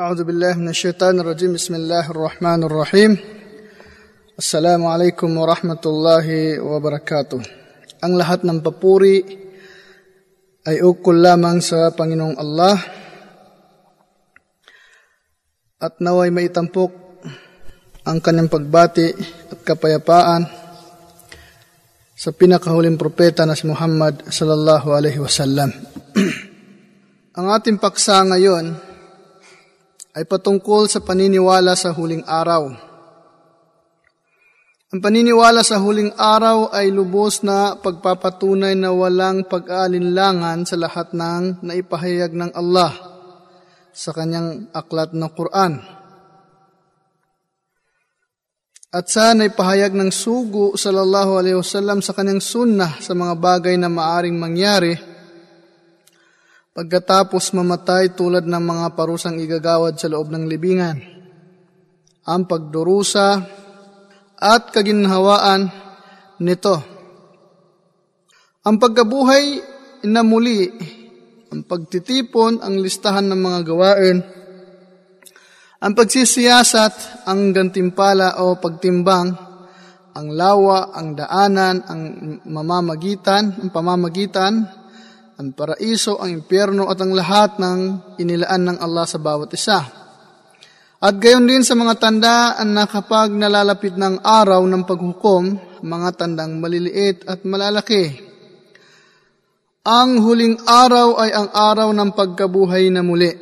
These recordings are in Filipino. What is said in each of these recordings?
أعوذ بالله من الشيطان الرجيم بسم الله الرحمن الرحيم السلام عليكم ورحمة الله وبركاته Ang lahat ng papuri ay ukol lamang sa Panginoong Allah at naway maitampok ang kanyang pagbati at kapayapaan sa pinakahuling propeta na si Muhammad sallallahu alaihi wasallam. ang ating paksa ngayon ay patungkol sa paniniwala sa huling araw. Ang paniniwala sa huling araw ay lubos na pagpapatunay na walang pag-aalinlangan sa lahat ng naipahayag ng Allah sa kanyang aklat ng Quran. At sa naipahayag ng sugo sallallahu alaihi wasallam sa kanyang sunnah sa mga bagay na maaring mangyari pagkatapos mamatay tulad ng mga parusang igagawad sa loob ng libingan. Ang pagdurusa, at kaginhawaan nito. Ang pagkabuhay na muli, ang pagtitipon, ang listahan ng mga gawain, ang pagsisiyasat, ang gantimpala o pagtimbang, ang lawa, ang daanan, ang mamamagitan, ang pamamagitan, ang paraiso, ang impyerno at ang lahat ng inilaan ng Allah sa bawat isa. At gayon din sa mga tandaan na kapag nalalapit ng araw ng paghukom, mga tandang maliliit at malalaki. Ang huling araw ay ang araw ng pagkabuhay na muli.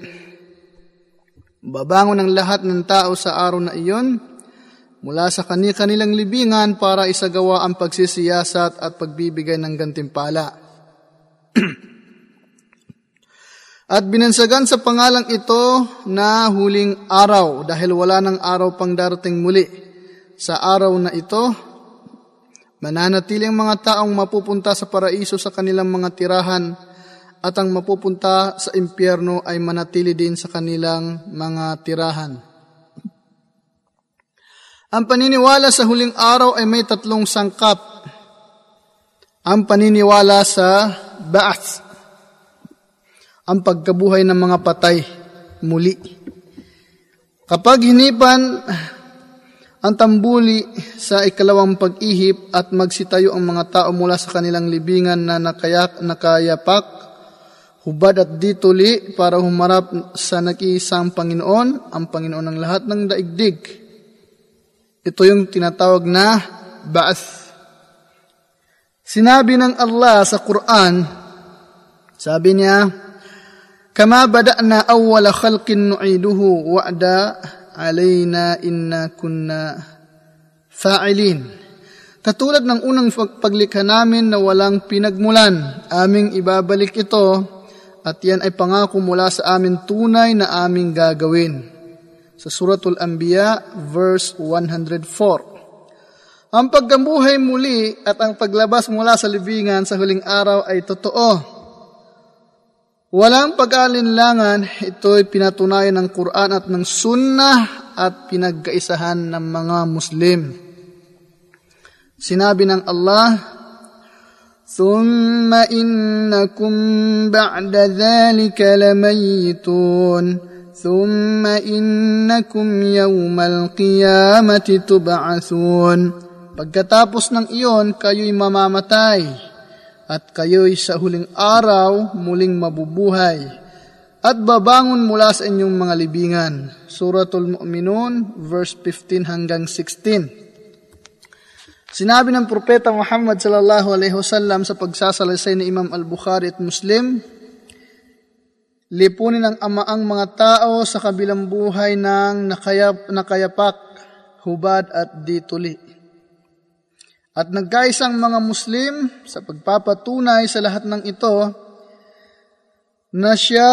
Babangon ang lahat ng tao sa araw na iyon mula sa kani-kanilang libingan para isagawa ang pagsisiyasat at pagbibigay ng gantimpala. At binansagan sa pangalang ito na huling araw dahil wala ng araw pang darating muli. Sa araw na ito, mananatili ang mga taong mapupunta sa paraiso sa kanilang mga tirahan at ang mapupunta sa impyerno ay manatili din sa kanilang mga tirahan. Ang paniniwala sa huling araw ay may tatlong sangkap. Ang paniniwala sa Ba'ath, ang pagkabuhay ng mga patay muli. Kapag hinipan ang tambuli sa ikalawang pag-ihip at magsitayo ang mga tao mula sa kanilang libingan na nakayak, nakayapak, hubad at dituli para humarap sa nag-iisang Panginoon, ang Panginoon ng lahat ng daigdig. Ito yung tinatawag na Ba'ath. Sinabi ng Allah sa Quran, sabi niya, Kama bada'na awwala khalqin nu'iduhu wa'da alayna inna kunna fa'ilin. Katulad ng unang paglikha namin na walang pinagmulan, aming ibabalik ito at yan ay pangako mula sa amin tunay na aming gagawin. Sa Suratul Anbiya, verse 104. Ang paggambuhay muli at ang paglabas mula sa libingan sa huling araw ay totoo Walang pag-alinlangan, ito'y pinatunayan ng Quran at ng Sunnah at pinagkaisahan ng mga Muslim. Sinabi ng Allah, ثم إنكم بعد ذلك لميتون ثم إنكم يوم القيامة تبعثون Pagkatapos ng iyon, kayo'y mamamatay at kayo'y sa huling araw muling mabubuhay at babangon mula sa inyong mga libingan. Suratul Mu'minun, verse 15 hanggang 16. Sinabi ng propeta Muhammad sallallahu alaihi wasallam sa pagsasalaysay ni Imam Al-Bukhari at Muslim, lipunin ng amaang mga tao sa kabilang buhay ng nakayap, nakayapak, hubad at dituli at nagkaisang mga Muslim sa pagpapatunay sa lahat ng ito na siya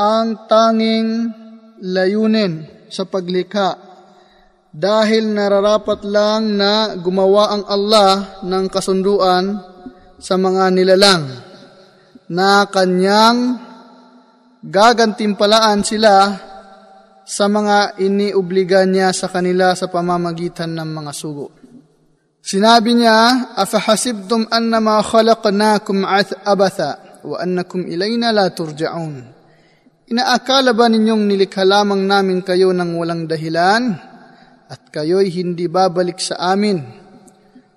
ang tanging layunin sa paglikha dahil nararapat lang na gumawa ang Allah ng kasunduan sa mga nilalang na kanyang gagantimpalaan sila sa mga iniubliga niya sa kanila sa pamamagitan ng mga sugo. Sinabi niya, Afahasibtum annama khalaqnakum abatha wa annakum ilayna la turja'un. Inaakala ba ninyong nilikha lamang namin kayo ng walang dahilan at kayo'y hindi babalik sa amin?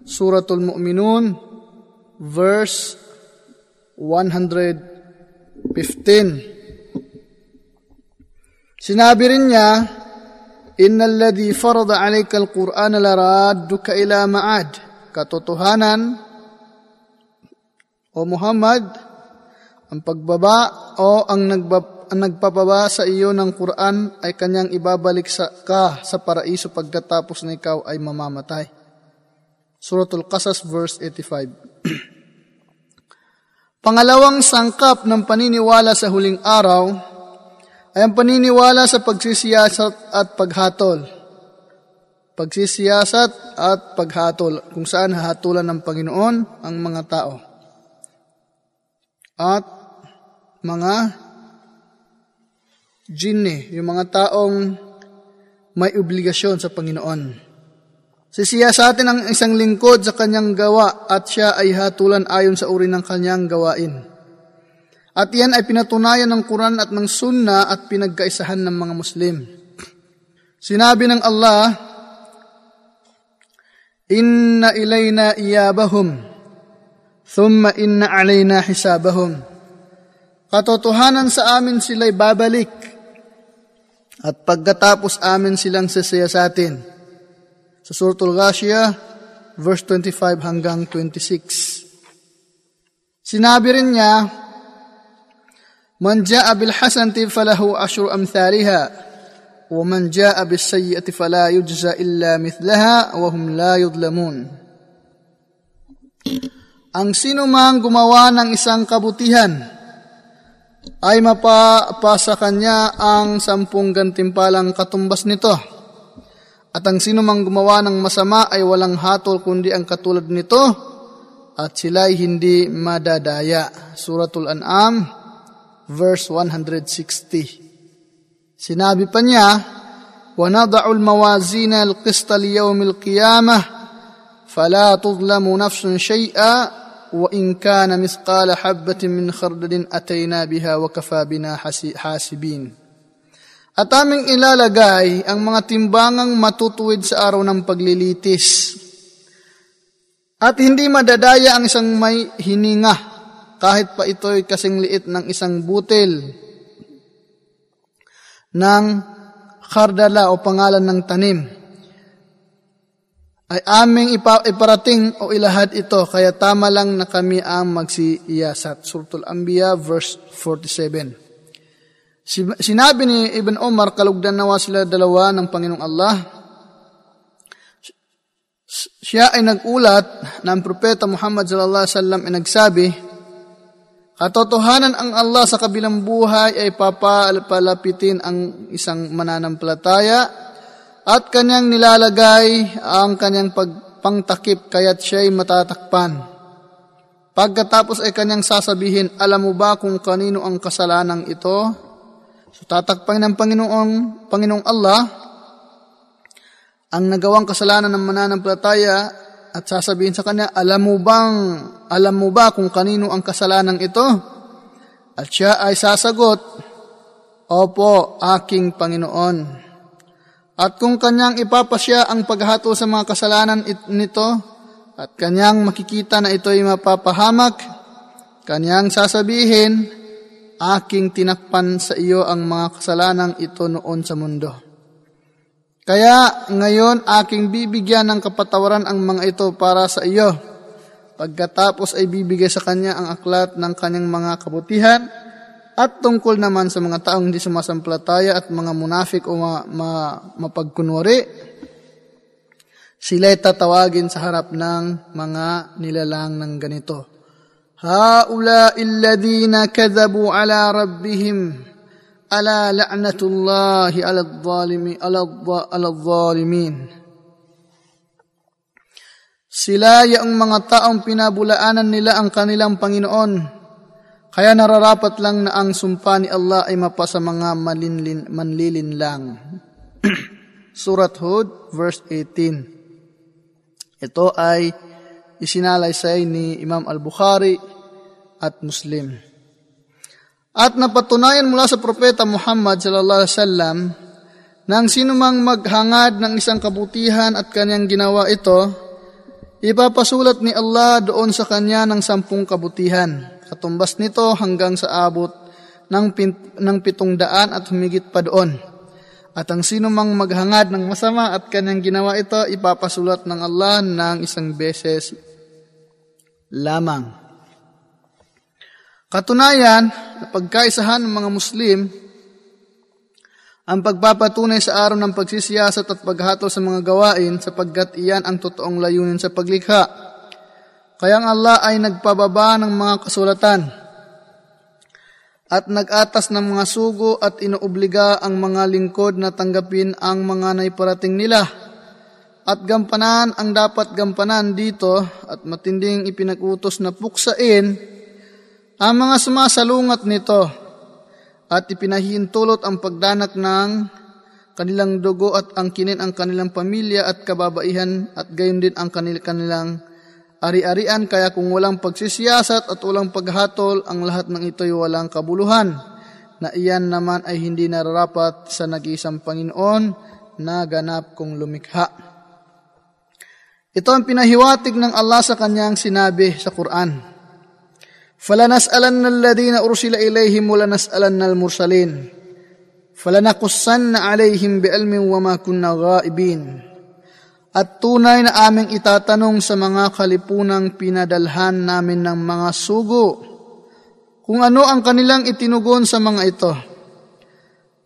Suratul Mu'minun, verse 115. Sinabi rin niya, Inna alladhi farada alayka al-Qur'an laradduka ila ma'ad. Katotohanan, O Muhammad, ang pagbaba o ang nagbaba ang nagpapaba sa iyo ng Quran ay kanyang ibabalik sa ka sa paraiso pagkatapos na ikaw ay mamamatay. Suratul Qasas verse 85. Pangalawang sangkap ng paniniwala sa huling araw ay ang paniniwala sa pagsisiyasat at paghatol. Pagsisiyasat at paghatol, kung saan hahatulan ng Panginoon ang mga tao. At mga jinni, yung mga taong may obligasyon sa Panginoon. Sisiya sa atin ang isang lingkod sa kanyang gawa at siya ay hatulan ayon sa uri ng kanyang gawain. At yan ay pinatunayan ng Quran at ng Sunna at pinagkaisahan ng mga Muslim. Sinabi ng Allah, Inna ilayna iyabahum, thumma inna alayna hisabahum. Katotohanan sa amin sila'y babalik, at pagkatapos amin silang sasaya sa atin. Sa Suratul Ghashiyah, verse 25 hanggang 26. Sinabi rin niya, Falahu ashru amthaliha wa man ja'a bis sayyi'ati fala yujza illa mithlaha wa hum la yudlamun. Ang sino mang gumawa ng isang kabutihan ay mapapasa kanya ang sampung gantimpalang katumbas nito. At ang sino mang gumawa ng masama ay walang hatol kundi ang katulad nito at sila'y hindi madadaya. Suratul An'am, verse 160. Sinabi pa niya, وَنَضَعُ الْمَوَازِينَ الْقِسْطَ لِيَوْمِ الْقِيَامَةِ فَلَا تُظْلَمُ نَفْسٌ شَيْئًا وإن كان مثقال حبة من خردل أتينا بها وكفى بنا حاسبين At aming ilalagay ang mga timbangang matutuwid sa araw ng paglilitis. At hindi madadaya ang isang may hininga kahit pa ito'y kasing liit ng isang butil ng kardala o pangalan ng tanim ay aming iparating o ilahad ito, kaya tama lang na kami ang magsiyasat. Suratul Anbiya, verse 47. Sinabi ni Ibn Omar, kalugdan nawa sila dalawa ng Panginoong Allah, siya ay nagulat na ang propeta Muhammad sallallahu alaihi wasallam ay nagsabi, Katotohanan ang Allah sa kabilang buhay ay papalapitin ang isang mananampalataya at kanyang nilalagay ang kanyang pagpangtakip kaya't siya'y matatakpan. Pagkatapos ay kanyang sasabihin, alam mo ba kung kanino ang kasalanan ito? So tatakpan ng Panginoong, Panginoong Allah ang nagawang kasalanan ng mananampalataya at sasabihin sa kanya, alam mo bang, alam mo ba kung kanino ang kasalanan ito? At siya ay sasagot, Opo, aking Panginoon. At kung kanyang ipapasya ang paghato sa mga kasalanan nito, at kanyang makikita na ito'y mapapahamak, kanyang sasabihin, aking tinakpan sa iyo ang mga kasalanan ito noon sa mundo. Kaya ngayon aking bibigyan ng kapatawaran ang mga ito para sa iyo. Pagkatapos ay bibigay sa kanya ang aklat ng kanyang mga kabutihan, at tungkol naman sa mga taong hindi sumasampalataya at mga munafik o ma, ma, mapagkunwari, sila'y tatawagin sa harap ng mga nilalang ng ganito. Haula illadina kadhabu ala rabbihim ala la'natullahi ala dhalimi ala, ala dhalimin. Sila yung mga taong pinabulaanan nila ang kanilang Panginoon kaya nararapat lang na ang sumpa ni Allah ay mapa sa mga malinlin, manlilin lang. Surat Hud, verse 18. Ito ay isinalaysay ni Imam Al-Bukhari at Muslim. At napatunayan mula sa propeta Muhammad sallallahu alaihi wasallam na ang sinumang maghangad ng isang kabutihan at kanyang ginawa ito, ipapasulat ni Allah doon sa kanya ng sampung kabutihan. Katumbas nito hanggang sa abot ng, pin- ng pitong daan at humigit pa doon. At ang sino mang maghangad ng masama at kanyang ginawa ito, ipapasulat ng Allah ng isang beses lamang. Katunayan, pagkaisahan ng mga Muslim, ang pagpapatunay sa araw ng pagsisiyasat at paghatol sa mga gawain sapagkat iyan ang totoong layunin sa paglikha. Kaya ang Allah ay nagpababa ng mga kasulatan at nag-atas ng mga sugo at inuobliga ang mga lingkod na tanggapin ang mga naiparating nila at gampanan ang dapat gampanan dito at matinding ipinag-utos na puksain ang mga sumasalungat nito at ipinahintulot ang pagdanak ng kanilang dugo at angkinin ang kanilang pamilya at kababaihan at gayon din ang kanilang ari-arian kaya kung walang pagsisiyasat at walang paghatol ang lahat ng ito'y walang kabuluhan na iyan naman ay hindi nararapat sa nag-iisang Panginoon na ganap kong lumikha. Ito ang pinahiwatig ng Allah sa kanyang sinabi sa Quran. فلنسألن الذين أرسل إليهم ولنسألن المرسلين فلنقصن عليهم بعلم وما كنا غائبين At tunay na aming itatanong sa mga kalipunang pinadalhan namin ng mga sugo kung ano ang kanilang itinugon sa mga ito.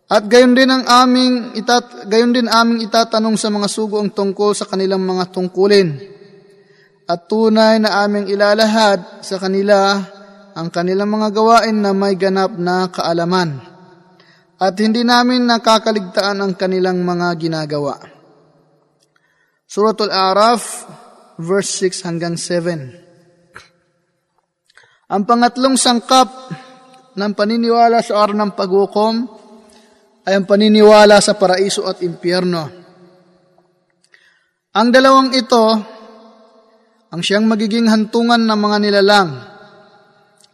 At gayon din ang aming itat gayon din aming itatanong sa mga sugo ang tungkol sa kanilang mga tungkulin. At tunay na aming ilalahad sa kanila ang kanilang mga gawain na may ganap na kaalaman at hindi namin nakakaligtaan ang kanilang mga ginagawa. Suratul Araf, verse 6 hanggang 7. Ang pangatlong sangkap ng paniniwala sa araw ng paghukom ay ang paniniwala sa paraiso at impyerno. Ang dalawang ito ang siyang magiging hantungan ng mga nilalang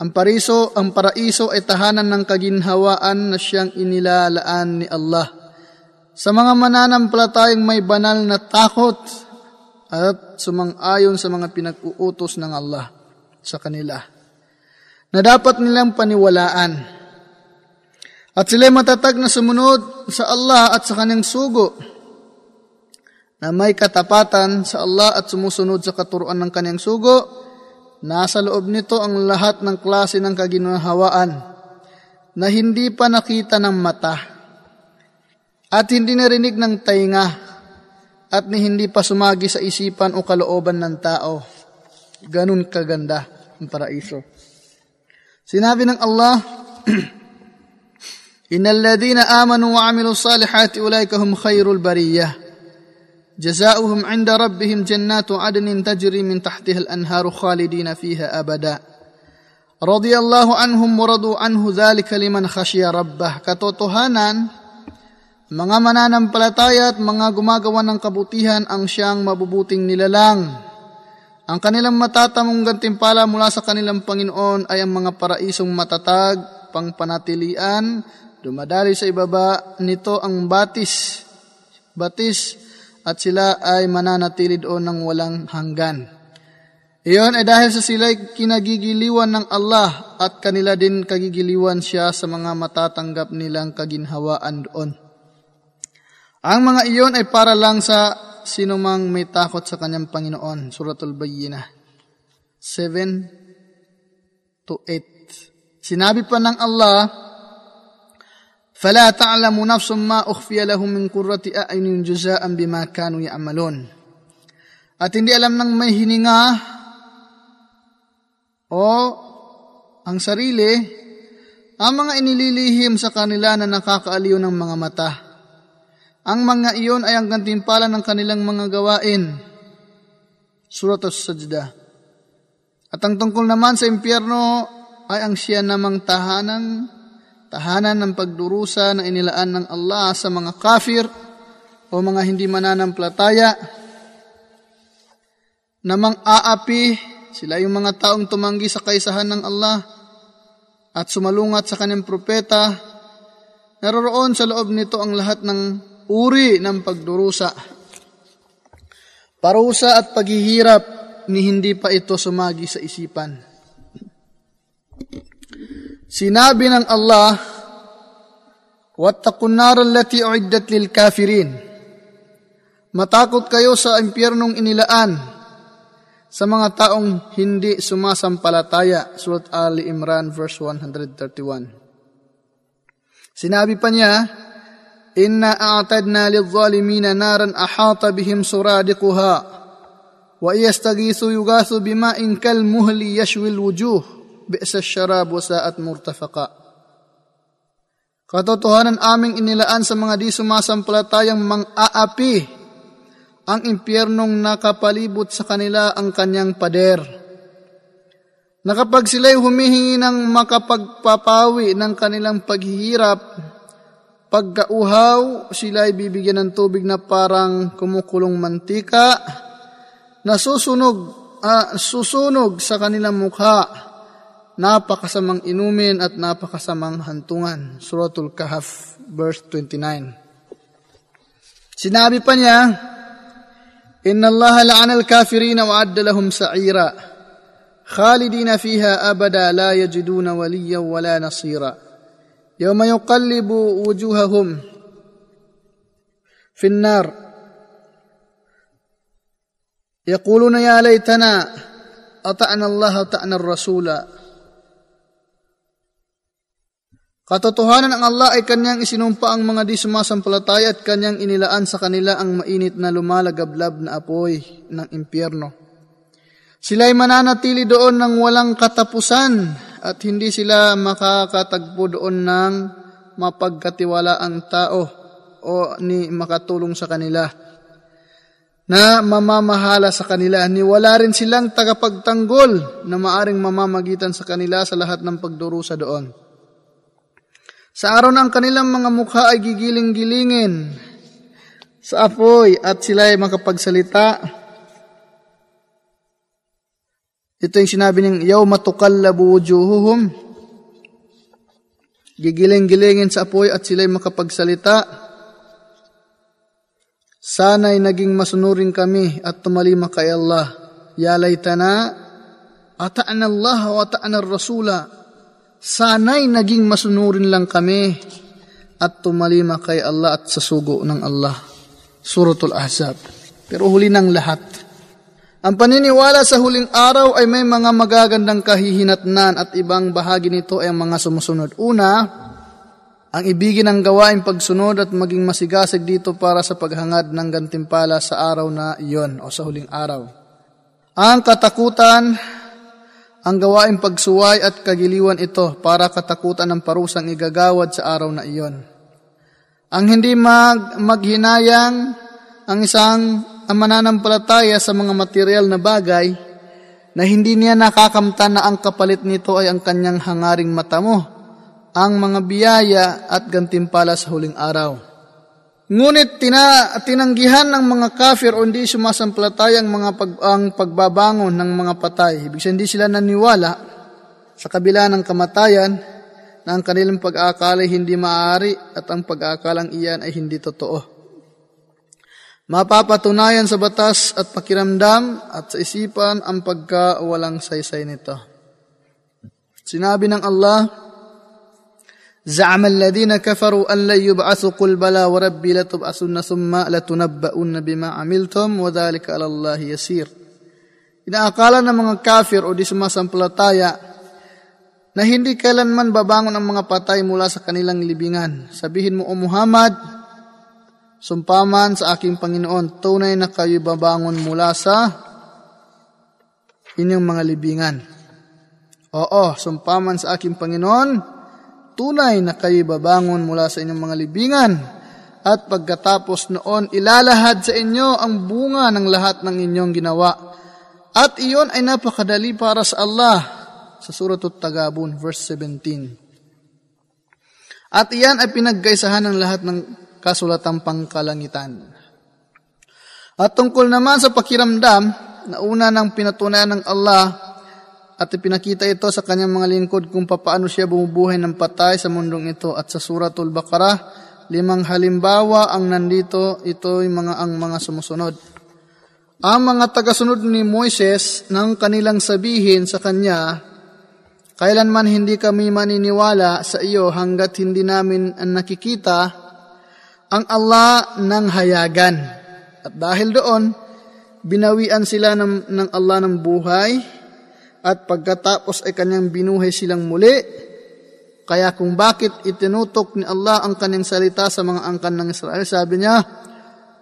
ang pariso, ang paraiso ay tahanan ng kaginhawaan na siyang inilalaan ni Allah. Sa mga mananampalatayang may banal na takot at sumang-ayon sa mga pinag-uutos ng Allah sa kanila na dapat nilang paniwalaan. At sila matatag na sumunod sa Allah at sa kanyang sugo na may katapatan sa Allah at sumusunod sa katuruan ng kanyang sugo Nasa loob nito ang lahat ng klase ng kaginhawaan na hindi pa nakita ng mata at hindi narinig ng tainga at ni hindi pa sumagi sa isipan o kalooban ng tao. Ganun kaganda ang paraiso. Sinabi ng Allah, Innal ladina amanu wa amilu salihati ulaika khairul bariyah. جزاؤهم عند ربهم جنات عدن تجري من تحتها الأنهار خالدين فيها أبدا رضي الله عنهم ورضوا عنه ذلك لمن خشي ربه katotohanan mga mananampalataya at mga gumagawa ng kabutihan ang siyang mabubuting nilalang. Ang kanilang matatamong gantimpala mula sa kanilang Panginoon ay ang mga paraisong matatag, pangpanatilian, dumadali sa ibaba nito ang batis, batis at sila ay mananatili doon ng walang hanggan. Iyon ay dahil sa sila'y kinagigiliwan ng Allah at kanila din kagigiliwan siya sa mga matatanggap nilang kaginhawaan doon. Ang mga iyon ay para lang sa sinumang may takot sa kanyang Panginoon. Suratul Bayyinah 7 to 8. Sinabi pa ng Allah, فلا تعلم نفس ما أخفي لهم من قرة أعين جزاء بما كانوا يعملون At hindi alam ng may hininga o ang sarili ang mga inililihim sa kanila na nakakaaliw ng mga mata. Ang mga iyon ay ang gantimpala ng kanilang mga gawain. Surat as-Sajda. At ang tungkol naman sa impyerno ay ang siya namang tahanan tahanan ng pagdurusa na inilaan ng Allah sa mga kafir o mga hindi mananampalataya namang aapi sila yung mga taong tumanggi sa kaisahan ng Allah at sumalungat sa kanyang propeta, naroroon sa loob nito ang lahat ng uri ng pagdurusa. Parusa at paghihirap ni hindi pa ito sumagi sa isipan. Sinabi ng Allah, وَاتَّقُوا النَّارَ الَّتِي أُعِدَّتْ لِلْكَافِرِينَ Matakot kayo sa impyernong inilaan sa mga taong hindi sumasampalataya. Surat Ali Imran verse 131. Sinabi pa niya, Inna a'tadna lidh-dhalimina naran ahata bihim suradiquha wa yastaghisu yughathu bima'in kal muhli yashwi al-wujuh bi'sa ash-sharab wa sa'at murtafaqa. Katotohanan aming inilaan sa mga di sumasampalatayang mang-aapi ang impyernong nakapalibot sa kanila ang kanyang pader. Na sila'y humihingi ng makapagpapawi ng kanilang paghihirap, pagkauhaw, sila'y bibigyan ng tubig na parang kumukulong mantika, na susunog, uh, susunog sa kanilang mukha napakasamang inumin at napakasamang hantungan. Suratul Kahf, verse 29. Sinabi pa niya, Inna Allah la'ana al-kafirina wa adda lahum sa'ira. Khalidina fiha abada la yajiduna waliya wala nasira. Yawma yuqallibu wujuhahum fi النار يقولون يا ليتنا أطعنا الله وأطعنا الرسول Katotohanan ang Allah ay kanyang isinumpa ang mga di sumasampalataya at kanyang inilaan sa kanila ang mainit na lumalagablab na apoy ng impyerno. Sila'y mananatili doon ng walang katapusan at hindi sila makakatagpo doon ng mapagkatiwala ang tao o ni makatulong sa kanila na mamamahala sa kanila. Ni wala rin silang tagapagtanggol na maaring mamamagitan sa kanila sa lahat ng pagdurusa doon. Sa araw ang kanilang mga mukha ay gigiling-gilingin sa apoy at sila ay makapagsalita. Ito yung sinabi ng yawma tukallabu wujuhuhum. Gigiling-gilingin sa apoy at sila ay makapagsalita. Sana'y naging masunurin kami at tumalima kay Allah. Ya laytana, ata'an Allah wa ata'an ar-rasula sana'y naging masunurin lang kami at tumalima kay Allah at sa sugo ng Allah. Suratul Ahzab. Pero huli ng lahat. Ang paniniwala sa huling araw ay may mga magagandang kahihinatnan at ibang bahagi nito ay ang mga sumusunod. Una, ang ibigin ng gawain pagsunod at maging masigasig dito para sa paghangad ng gantimpala sa araw na iyon o sa huling araw. Ang katakutan ang gawain pagsuway at kagiliwan ito para katakutan ng parusang igagawad sa araw na iyon. Ang hindi mag, maghinayang ang isang mananampalataya sa mga material na bagay na hindi niya nakakamtan na ang kapalit nito ay ang kanyang hangaring mata mo, ang mga biyaya at gantimpala sa huling araw. Ngunit tina, tinanggihan ng mga kafir o hindi sumasampalataya ang, mga pag, ang pagbabangon ng mga patay. Ibig sabihin, hindi sila naniwala sa kabila ng kamatayan na ang kanilang pag-aakala hindi maaari at ang pag-aakalang iyan ay hindi totoo. Mapapatunayan sa batas at pakiramdam at sa isipan ang pagkawalang saysay nito. Sinabi ng Allah, زعم الذين كفروا أن لن يبعثوا قل بلى وربي لتبعثن ثم لتنبؤن بما عملتم وذلك على الله يسير Inaakala ng mga kafir o di sumasampalataya na hindi kailanman babangon ang mga patay mula sa kanilang libingan. Sabihin mo, O Muhammad, sumpaman sa aking Panginoon, tunay na kayo babangon mula sa inyong mga libingan. Oo, sumpaman sa aking Panginoon, tunay na kayo babangon mula sa inyong mga libingan at pagkatapos noon ilalahad sa inyo ang bunga ng lahat ng inyong ginawa. At iyon ay napakadali para sa Allah sa Surat Tagabun verse 17. At iyan ay pinaggaysahan ng lahat ng kasulatang pangkalangitan. At tungkol naman sa pakiramdam, na una ng pinatunayan ng Allah at ipinakita ito sa kanyang mga lingkod kung papaano siya bumubuhay ng patay sa mundong ito. At sa Suratul Baqarah, limang halimbawa ang nandito, ito yung mga ang mga sumusunod. Ang mga tagasunod ni Moises nang kanilang sabihin sa kanya, kailanman hindi kami maniniwala sa iyo hanggat hindi namin nakikita ang Allah ng hayagan. At dahil doon, binawian sila ng, ng Allah ng buhay at pagkatapos ay kanyang binuhay silang muli. Kaya kung bakit itinutok ni Allah ang kanyang salita sa mga angkan ng Israel, sabi niya,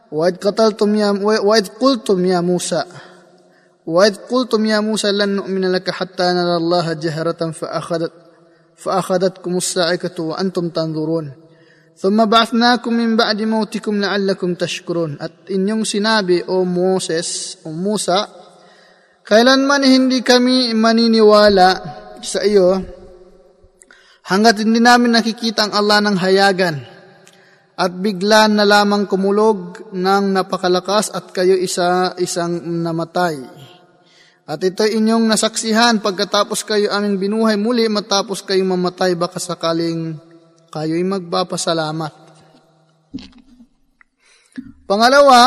Wa'id qataltum ya wa'id qultum ya Musa wa'id qultum ya Musa lan nu'mina laka hatta nara Allah jahratan fa akhadat fa sa'ikatu wa antum tanzurun. Thumma ba'athnakum min ba'di mautikum la'allakum tashkurun. At inyong sinabi, O Moses, O Musa, kailanman hindi kami maniniwala sa iyo hanggat hindi namin nakikita ang Allah ng hayagan at bigla na lamang kumulog ng napakalakas at kayo isa isang namatay. At ito inyong nasaksihan pagkatapos kayo aming binuhay muli matapos kayong mamatay baka sakaling kayo'y magpapasalamat. Pangalawa,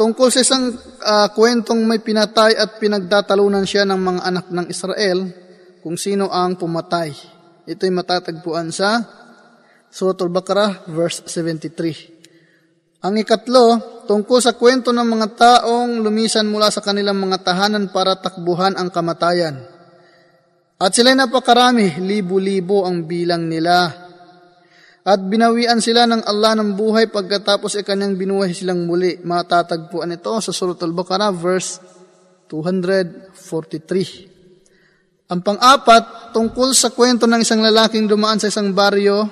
tungkol sa isang uh, kwentong may pinatay at pinagdatalunan siya ng mga anak ng Israel kung sino ang pumatay. Ito'y matatagpuan sa Suratul Baqarah, verse 73. Ang ikatlo, tungkol sa kwento ng mga taong lumisan mula sa kanilang mga tahanan para takbuhan ang kamatayan. At sila'y napakarami, libo-libo ang bilang nila. At binawian sila ng Allah ng buhay pagkatapos ay kanyang binuhay silang muli. Matatagpuan ito sa Suratul Baqarah, verse 243. Ang pang-apat, tungkol sa kwento ng isang lalaking dumaan sa isang baryo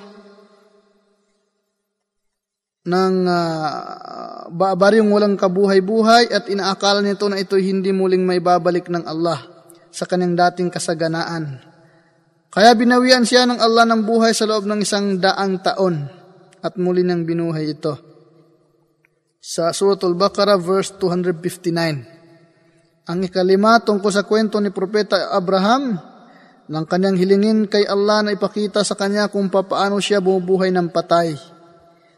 ng uh, baryong walang kabuhay-buhay at inaakala nito na ito hindi muling may babalik ng Allah sa kanyang dating kasaganaan. Kaya binawian siya ng Allah ng buhay sa loob ng isang daang taon at muli nang binuhay ito. Sa Suratul Baqarah verse 259. Ang ikalima tungkol sa kwento ni Propeta Abraham nang kanyang hilingin kay Allah na ipakita sa kanya kung papaano siya bumubuhay ng patay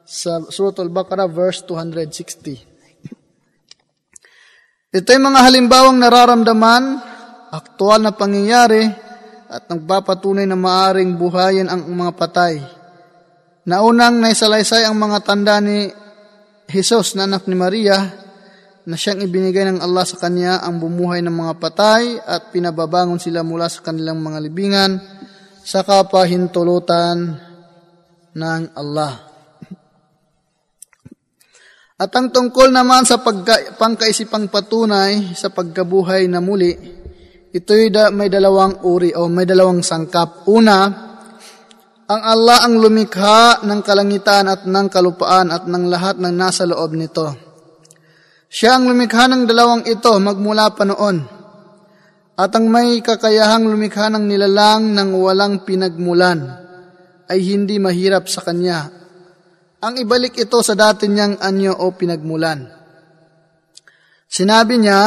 sa Surah Al-Baqarah verse 260. Ito ay mga halimbawang nararamdaman, aktual na pangyayari at nagpapatunay na maaring buhayin ang mga patay. Naunang naisalaysay ang mga tanda ni Jesus na anak ni Maria na siyang ibinigay ng Allah sa kanya ang bumuhay ng mga patay at pinababangon sila mula sa kanilang mga libingan sa kapahintulutan ng Allah. At ang tungkol naman sa pagka, pangkaisipang patunay sa pagkabuhay na muli, ito'y da, may dalawang uri o may dalawang sangkap. Una, ang Allah ang lumikha ng kalangitan at ng kalupaan at ng lahat ng nasa loob nito. Siya ang lumikha ng dalawang ito magmula pa noon. At ang may kakayahang lumikha ng nilalang ng walang pinagmulan ay hindi mahirap sa kanya ang ibalik ito sa dati niyang anyo o pinagmulan. Sinabi niya,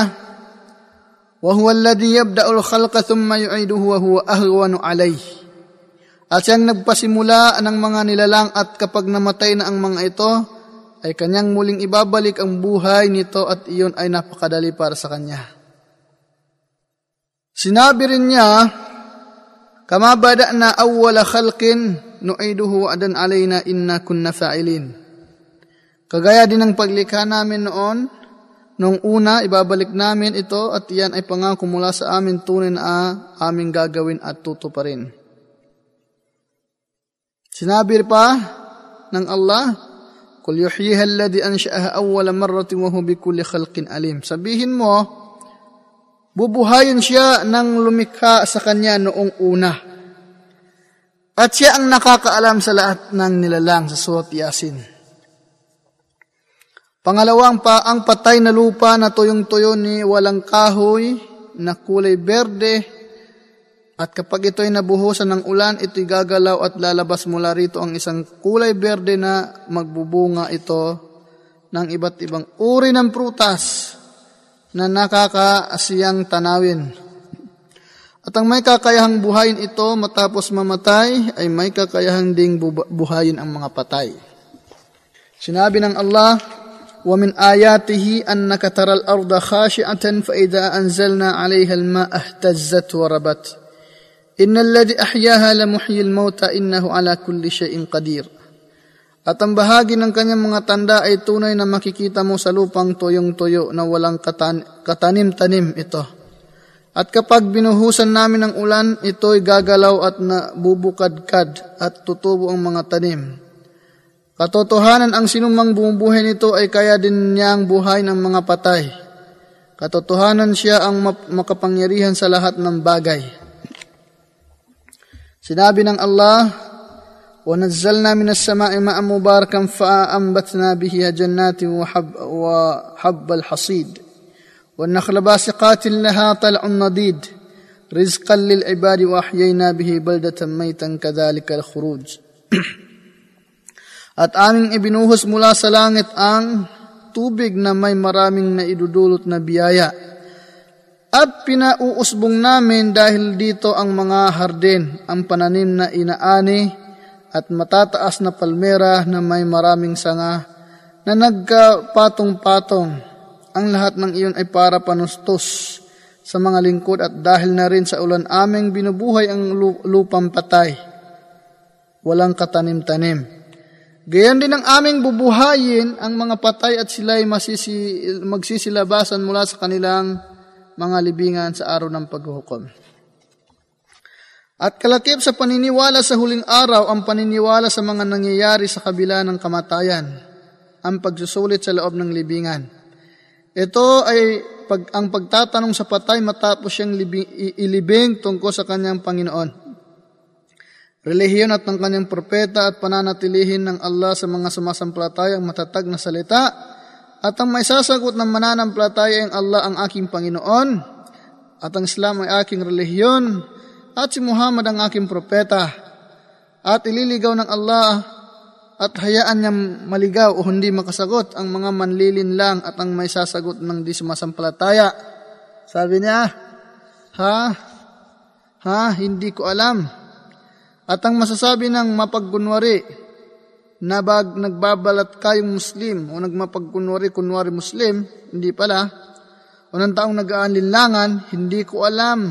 وَهُوَ الَّذِي يَبْدَأُ الْخَلْقَ ثُمَّ يُعِيدُهُ وَهُوَ أَهْوَنُ عَلَيْهِ At siyang nagpasimula ng mga nilalang at kapag namatay na ang mga ito, ay kanyang muling ibabalik ang buhay nito at iyon ay napakadali para sa kanya. Sinabi rin niya, Kama bada na awwala khalqin nu'iduhu wa'dan alayna inna kunna fa'ilin. Kagaya din ng paglikha namin noon, nung una ibabalik namin ito at iyan ay pangako mula sa amin tunay na aming gagawin at tutuparin. Sinabi pa ng Allah, Kul yuhyiha alladhi ansha'aha awwala marratin wa huwa bikulli khalqin alim. Sabihin mo, bubuhayin siya ng lumikha sa kanya noong una. At siya ang nakakaalam sa lahat ng nilalang sa suot Yasin. Pangalawang pa, ang patay na lupa na tuyong-tuyo ni walang kahoy na kulay berde at kapag ito ay nabuhusan ng ulan, ito'y gagalaw at lalabas mula rito ang isang kulay berde na magbubunga ito ng iba't ibang uri ng prutas na nakakaasiyang tanawin. At ang may kakayahang buhayin ito matapos mamatay ay may kakayahang ding buhayin ang mga patay. Sinabi ng Allah, ومن آياته أنك ترى الأرض خاشعة فإذا أنزلنا عليها الماء اهتزت وربت إن الذي أحياها لمحيي الموتى إنه على كل شيء قدير At ang bahagi ng kanyang mga tanda ay tunay na makikita mo sa lupang tuyong-tuyo na walang katan- katanim-tanim ito. At kapag binuhusan namin ng ulan, ito'y gagalaw at nabubukadkad at tutubo ang mga tanim. Katotohanan ang sinumang bumubuhay nito ay kaya din niya ang buhay ng mga patay. Katotohanan siya ang makapangyarihan sa lahat ng bagay. Sinabi ng Allah, ونزلنا من السماء ماء مباركا فأنبتنا به جنات وحب, وحب الحصيد والنخل باسقات لها طلع نضيد رزقا للعباد وأحيينا به بلدة ميتا كذلك الخروج at aming ibinuhos mula sa langit ang tubig na may maraming naidudulot na biyaya. At pinauusbong namin dahil dito ang mga hardin, ang pananim na inaani at matataas na palmera na may maraming sanga na nagkapatong-patong. Ang lahat ng iyon ay para panustos sa mga lingkod at dahil na rin sa ulan aming binubuhay ang lupang patay. Walang katanim-tanim Gayon din ang aming bubuhayin ang mga patay at sila'y masisi, magsisilabasan mula sa kanilang mga libingan sa araw ng paghuhukom. At kalakip sa paniniwala sa huling araw ang paniniwala sa mga nangyayari sa kabila ng kamatayan, ang pagsusulit sa loob ng libingan. Ito ay pag, ang pagtatanong sa patay matapos siyang libing, ilibing tungkol sa kanyang Panginoon relihiyon at ng kanyang propeta at pananatilihin ng Allah sa mga sumasampalatayang matatag na salita at ang may sasagot ng mananampalataya ang Allah ang aking Panginoon at ang Islam ay aking relihiyon at si Muhammad ang aking propeta at ililigaw ng Allah at hayaan niya maligaw o hindi makasagot ang mga manlilin lang at ang may sasagot ng di sumasampalataya. Sabi niya, ha? Ha? Hindi ko alam. At ang masasabi ng mapagkunwari na bag nagbabalat kayong Muslim o nagmapagkunwari kunwari Muslim, hindi pala, o ng taong nag-aalinlangan, hindi ko alam.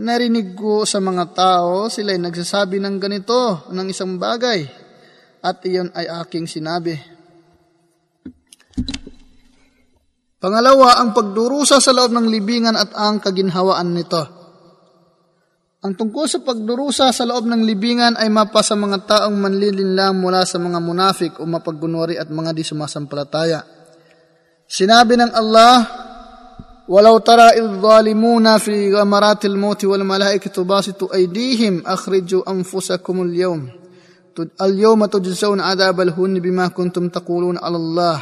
Narinig ko sa mga tao, sila ay nagsasabi ng ganito, ng isang bagay, at iyon ay aking sinabi. Pangalawa, ang pagdurusa sa loob ng libingan at ang kaginhawaan nito. Ang tungkol sa pagdurusa sa loob ng libingan ay mapa sa mga taong manlilinlang mula sa mga munafik o mapaggunwari at mga di sumasampalataya. Sinabi ng Allah, ولو ترى إذ ظالمون في غمرات الموت والملائكة باسطوا أيديهم أخرجوا أنفسكم اليوم اليوم تجزون عذاب الهون بما كنتم تقولون على الله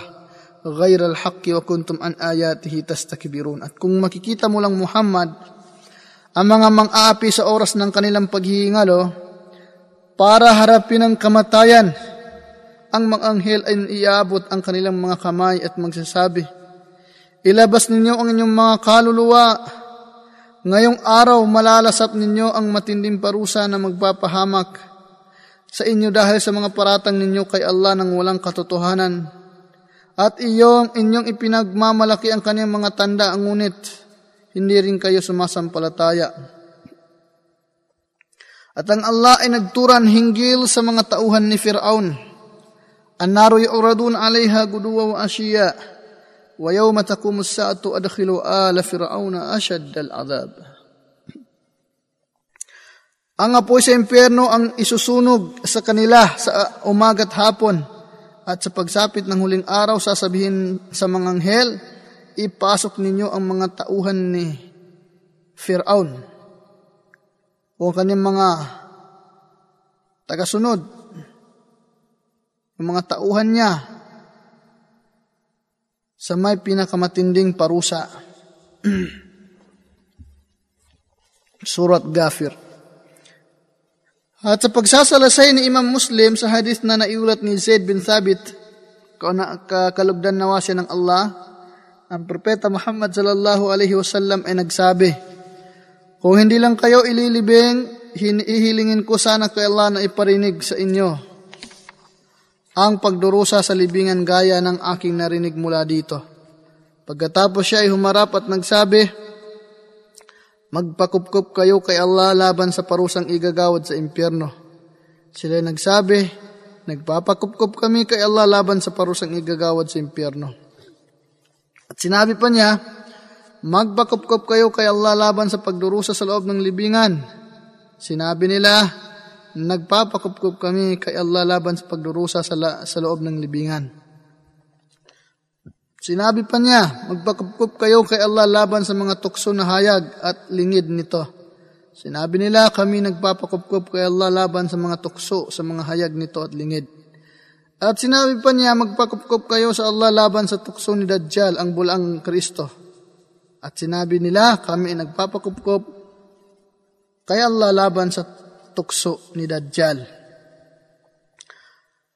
غير الحق وكنتم عن آياته تستكبرون At kung makikita mo lang Muhammad ang mga mang-aapi sa oras ng kanilang paghihingalo para harapin ang kamatayan. Ang mga anghel ay iabot ang kanilang mga kamay at magsasabi, Ilabas ninyo ang inyong mga kaluluwa. Ngayong araw malalasap ninyo ang matinding parusa na magpapahamak sa inyo dahil sa mga paratang ninyo kay Allah ng walang katotohanan. At iyong inyong ipinagmamalaki ang kanyang mga tanda, ang ngunit hindi rin kayo sumasampalataya. At ang Allah ay nagturan hinggil sa mga tauhan ni Fir'aun. Annaro yu'radun alaiha guduwa wa ashiya. Wa yawma taqumu as-sa'atu adkhilu ala fir'auna ashad al-'adab. Ang apoy sa impyerno ang isusunog sa kanila sa umaga't hapon at sa pagsapit ng huling araw sasabihin sa mga anghel, ipasok ninyo ang mga tauhan ni Firaun o kanyang mga tagasunod, ang mga tauhan niya sa may pinakamatinding parusa. Surat Gafir. At sa pagsasalasay ni Imam Muslim sa hadith na naiulat ni Zaid bin Thabit, kalugdan nawa siya ng Allah, ang propeta Muhammad sallallahu alaihi wasallam ay nagsabi, Kung hindi lang kayo ililibing, hinihilingin ko sana kay Allah na iparinig sa inyo ang pagdurusa sa libingan gaya ng aking narinig mula dito. Pagkatapos siya ay humarap at nagsabi, Magpakupkup kayo kay Allah laban sa parusang igagawad sa impyerno. Sila nagsabi, Nagpapakupkup kami kay Allah laban sa parusang igagawad sa impyerno. Sinabi pa niya, Magpakupkup kayo kay Allah laban sa pagdurusa sa loob ng libingan. Sinabi nila, Nagpapakupkup kami kay Allah laban sa pagdurusa sa, la- sa loob ng libingan. Sinabi pa niya, magpakupkup kayo kay Allah laban sa mga tukso na hayag at lingid nito. Sinabi nila, kami nagpapakupkup kay Allah laban sa mga tukso, sa mga hayag nito at lingid. At sinabi pa niya, magpakupkup kayo sa Allah laban sa tukso ni Dajjal, ang bulang Kristo. At sinabi nila, kami nagpapakupkup kay Allah laban sa tukso ni Dajjal.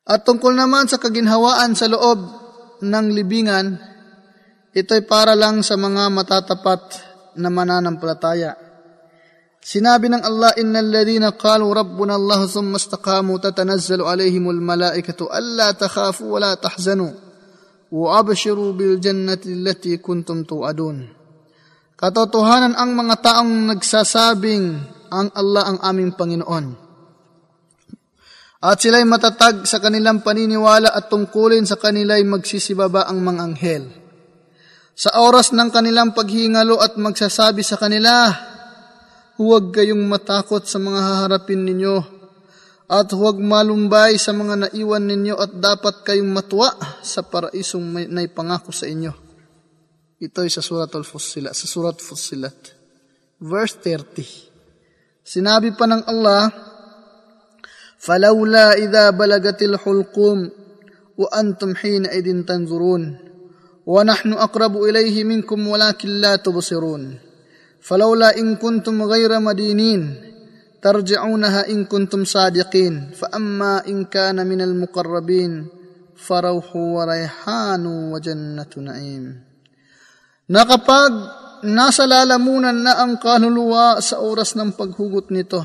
At tungkol naman sa kaginhawaan sa loob ng libingan, ito'y para lang sa mga matatapat na mananampalataya. Sinabi ng Allah, Innal ladhina qalu Rabbuna Allah thumma istaqamu tatanazzalu alayhimul malaikatu alla takhafu wa la tahzanu wa abshiru bil jannati allati kuntum tu'adun. Katotohanan ang mga taong nagsasabing ang Allah ang aming Panginoon at sila'y matatag sa kanilang paniniwala at tungkulin sa kanila'y magsisibaba ang mga anghel. Sa oras ng kanilang paghingalo at magsasabi sa kanila, huwag kayong matakot sa mga haharapin ninyo at huwag malumbay sa mga naiwan ninyo at dapat kayong matuwa sa paraisong may naipangako sa inyo. Ito ay sa Surat Al-Fussilat, sa Surat Fussilat. Verse 30. Sinabi pa ng Allah, فلولا إذا بلغت الحلقوم وأنتم حينئذ تنظرون ونحن أقرب إليه منكم ولكن لا تبصرون فلولا إن كنتم غير مدينين ترجعونها إن كنتم صادقين فأما إن كان من المقربين فروح وريحان وجنة نعيم na kapag nasa lalamunan na ang kaluluwa sa oras ng paghugot nito,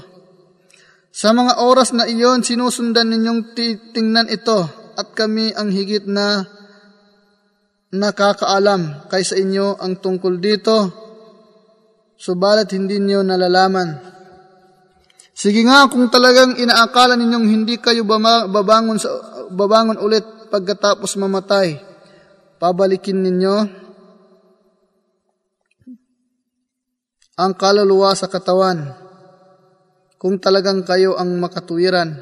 Sa mga oras na iyon, sinusundan ninyong titingnan ito at kami ang higit na nakakaalam kaysa inyo ang tungkol dito, subalit hindi niyo nalalaman. Sige nga kung talagang inaakala ninyong hindi kayo babangon, sa, babangon ulit pagkatapos mamatay, pabalikin ninyo ang kaluluwa sa katawan kung talagang kayo ang makatuwiran.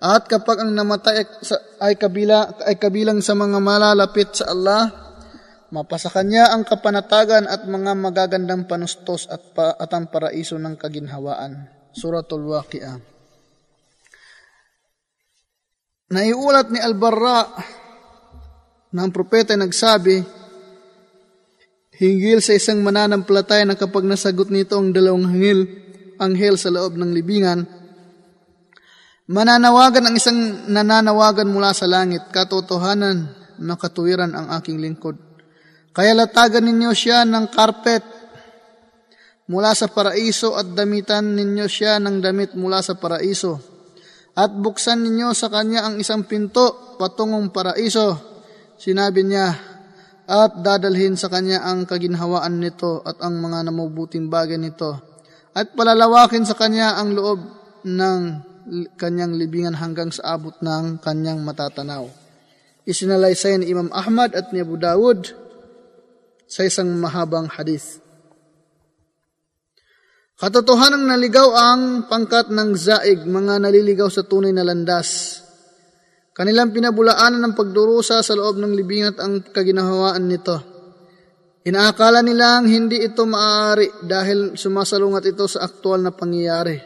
At kapag ang namatay ay, kabila, ay kabilang sa mga malalapit sa Allah, mapasa kanya ang kapanatagan at mga magagandang panustos at, pa, at ang paraiso ng kaginhawaan. Suratul Waqi'ah. Naiulat ni Al-Barra na ang propeta nagsabi, hinggil sa isang mananampalataya na kapag nasagot nito ang dalawang hangil, anghel sa loob ng libingan, mananawagan ang isang nananawagan mula sa langit, katotohanan, makatuwiran ang aking lingkod. Kaya latagan ninyo siya ng karpet mula sa paraiso at damitan ninyo siya ng damit mula sa paraiso. At buksan ninyo sa kanya ang isang pinto patungong paraiso. Sinabi niya, at dadalhin sa kanya ang kaginhawaan nito at ang mga namubuting bagay nito at palalawakin sa kanya ang loob ng kanyang libingan hanggang sa abot ng kanyang matatanaw. Isinalaysay ni Imam Ahmad at ni Abu Dawud sa isang mahabang hadith. Katotohanang naligaw ang pangkat ng zaig, mga naliligaw sa tunay na landas. Kanilang pinabulaanan ng pagdurusa sa loob ng libingan at ang kaginahawaan nito. Inaakala nilang hindi ito maaari dahil sumasalungat ito sa aktual na pangyayari.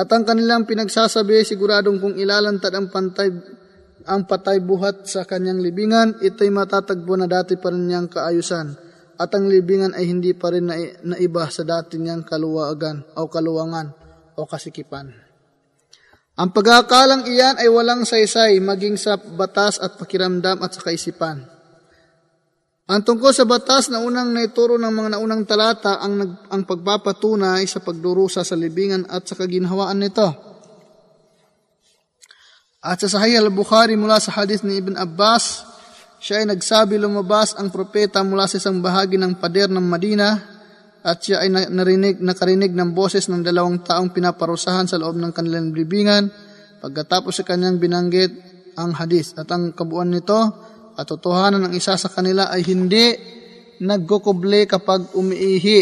At ang kanilang pinagsasabi siguradong kung ilalantad ang pantay ang patay buhat sa kanyang libingan, ito'y matatagpo na dati pa rin niyang kaayusan at ang libingan ay hindi pa rin naiba sa dati niyang kaluwagan o kaluwangan o kasikipan. Ang pagkakalang iyan ay walang saysay maging sa batas at pakiramdam at sa kaisipan. Ang tungkol sa batas na unang naituro ng mga naunang talata ang, nag, ang pagpapatunay sa pagdurusa sa libingan at sa kaginhawaan nito. At sa Sahih al-Bukhari mula sa hadith ni Ibn Abbas, siya ay nagsabi lumabas ang propeta mula sa isang bahagi ng pader ng Madina at siya ay narinig, nakarinig ng boses ng dalawang taong pinaparusahan sa loob ng kanilang libingan pagkatapos sa kanyang binanggit ang hadith. At ang kabuuan nito, katotohanan ng isa sa kanila ay hindi nagkukuble kapag umiihi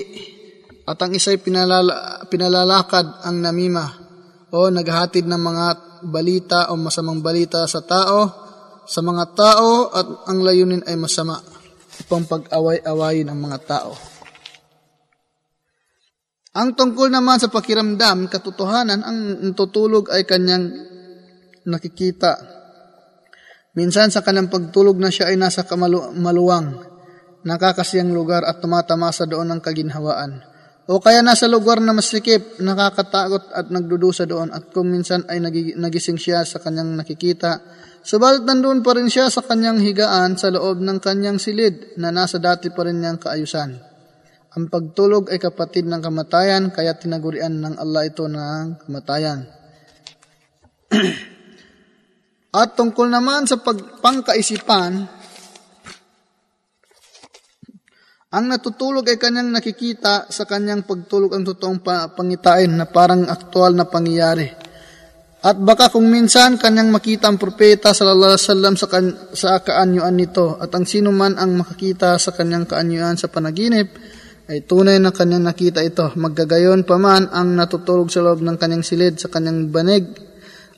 at ang isa'y pinalala, pinalalakad ang namima o naghahatid ng mga balita o masamang balita sa tao sa mga tao at ang layunin ay masama upang pag-away-awayin ang mga tao. Ang tungkol naman sa pakiramdam, katotohanan, ang tutulog ay kanyang nakikita Minsan sa kanyang pagtulog na siya ay nasa kamaluwang, nakakasiyang lugar at tumatamasa doon ng kaginhawaan. O kaya nasa lugar na masikip, nakakatakot at nagdudusa doon at kung minsan ay nagising siya sa kanyang nakikita, subalit nandun pa rin siya sa kanyang higaan sa loob ng kanyang silid na nasa dati pa rin niyang kaayusan. Ang pagtulog ay kapatid ng kamatayan, kaya tinagurian ng Allah ito ng kamatayan. At tungkol naman sa pagpangkaisipan, ang natutulog ay kanyang nakikita sa kanyang pagtulog ang totoong pangitain na parang aktual na pangyayari. At baka kung minsan kanyang makita ang propeta sallallahu alaihi wasallam sa, kan- sa kaanyuan nito at ang sino man ang makakita sa kanyang kaanyuan sa panaginip ay tunay na kanyang nakita ito. Maggagayon pa man ang natutulog sa loob ng kanyang silid sa kanyang banig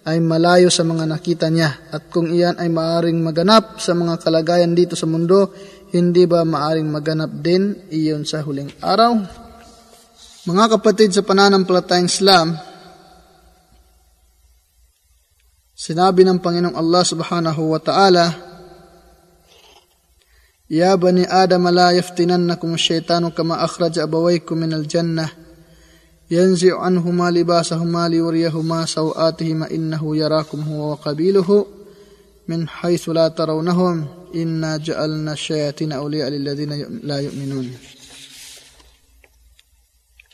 ay malayo sa mga nakita niya at kung iyan ay maaring maganap sa mga kalagayan dito sa mundo, hindi ba maaring maganap din iyon sa huling araw? Mga kapatid sa pananampalatayang Islam, sinabi ng Panginoong Allah subhanahu wa ta'ala, Ya bani Adam la yaftinannakum syaitanu kama akhraja abawaykum minal jannah yanzi'u anhuma libasahuma liuriyahuma sawatihima innahu yarakum huwa wa qabiluhu min haythu la tarawnahum إنا جعلنا الشياطين أولياء للذين لا يؤمنون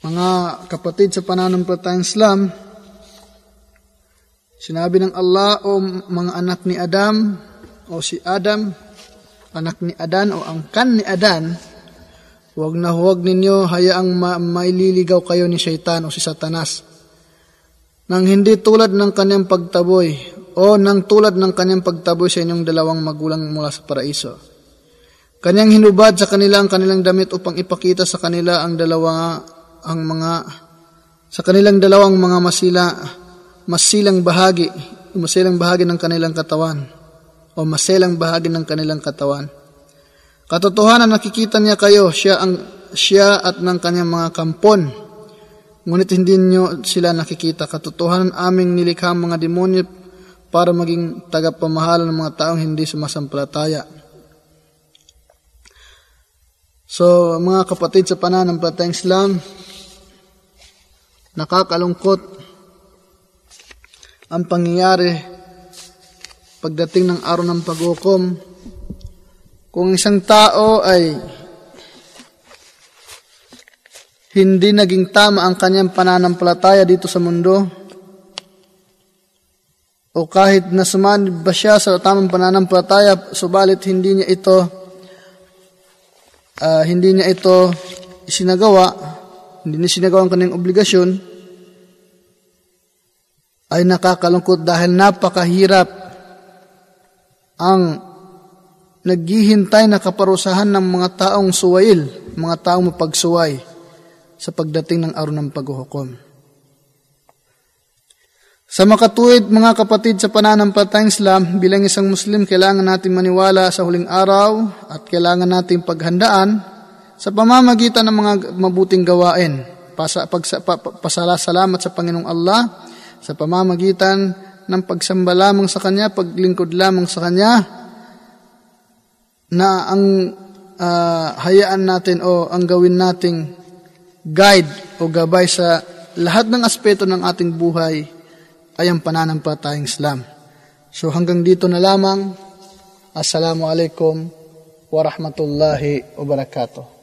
Mga kapatid sa pananampalatayang Islam, sinabi ng Allah o mga anak ni Adam o si Adam, anak ni Adan o ang kan ni Adan, Huwag na huwag ninyo hayaang ma- maililigaw kayo ni Shaitan o si Satanas. Nang hindi tulad ng kanyang pagtaboy o nang tulad ng kanyang pagtaboy sa inyong dalawang magulang mula sa paraiso. Kanyang hinubad sa kanila ang kanilang damit upang ipakita sa kanila ang dalawa ang mga sa kanilang dalawang mga masila masilang bahagi, masilang bahagi ng kanilang katawan o maselang bahagi ng kanilang katawan Katotohanan nakikita niya kayo, siya, ang, siya at ng kanyang mga kampon. Ngunit hindi niyo sila nakikita. Katotohanan aming nilikha mga demonyo para maging tagapamahala ng mga taong hindi sumasampalataya. So, mga kapatid sa pananampalatayang Islam, nakakalungkot ang pangyayari pagdating ng araw ng paghukom kung isang tao ay hindi naging tama ang kanyang pananampalataya dito sa mundo, o kahit nasumanib ba siya sa tamang pananampalataya, subalit hindi niya ito uh, hindi niya ito isinagawa, hindi niya sinagawa ang kanyang obligasyon, ay nakakalungkot dahil napakahirap ang naghihintay na kaparusahan ng mga taong suwail, mga taong mapagsuway sa pagdating ng araw ng paghuhukom. Sa makatuwid, mga kapatid sa pananampalatayang Islam, bilang isang Muslim, kailangan natin maniwala sa huling araw at kailangan natin paghandaan sa pamamagitan ng mga mabuting gawain. Pasa, pagsa, pa, pasala salamat sa Panginoong Allah sa pamamagitan ng pagsamba lamang sa Kanya, paglingkod lamang sa Kanya, na ang uh, hayaan natin o ang gawin nating guide o gabay sa lahat ng aspeto ng ating buhay ay ang pananampalatayang Islam. So hanggang dito na lamang. Assalamu alaikum wa rahmatullahi wa barakatuh.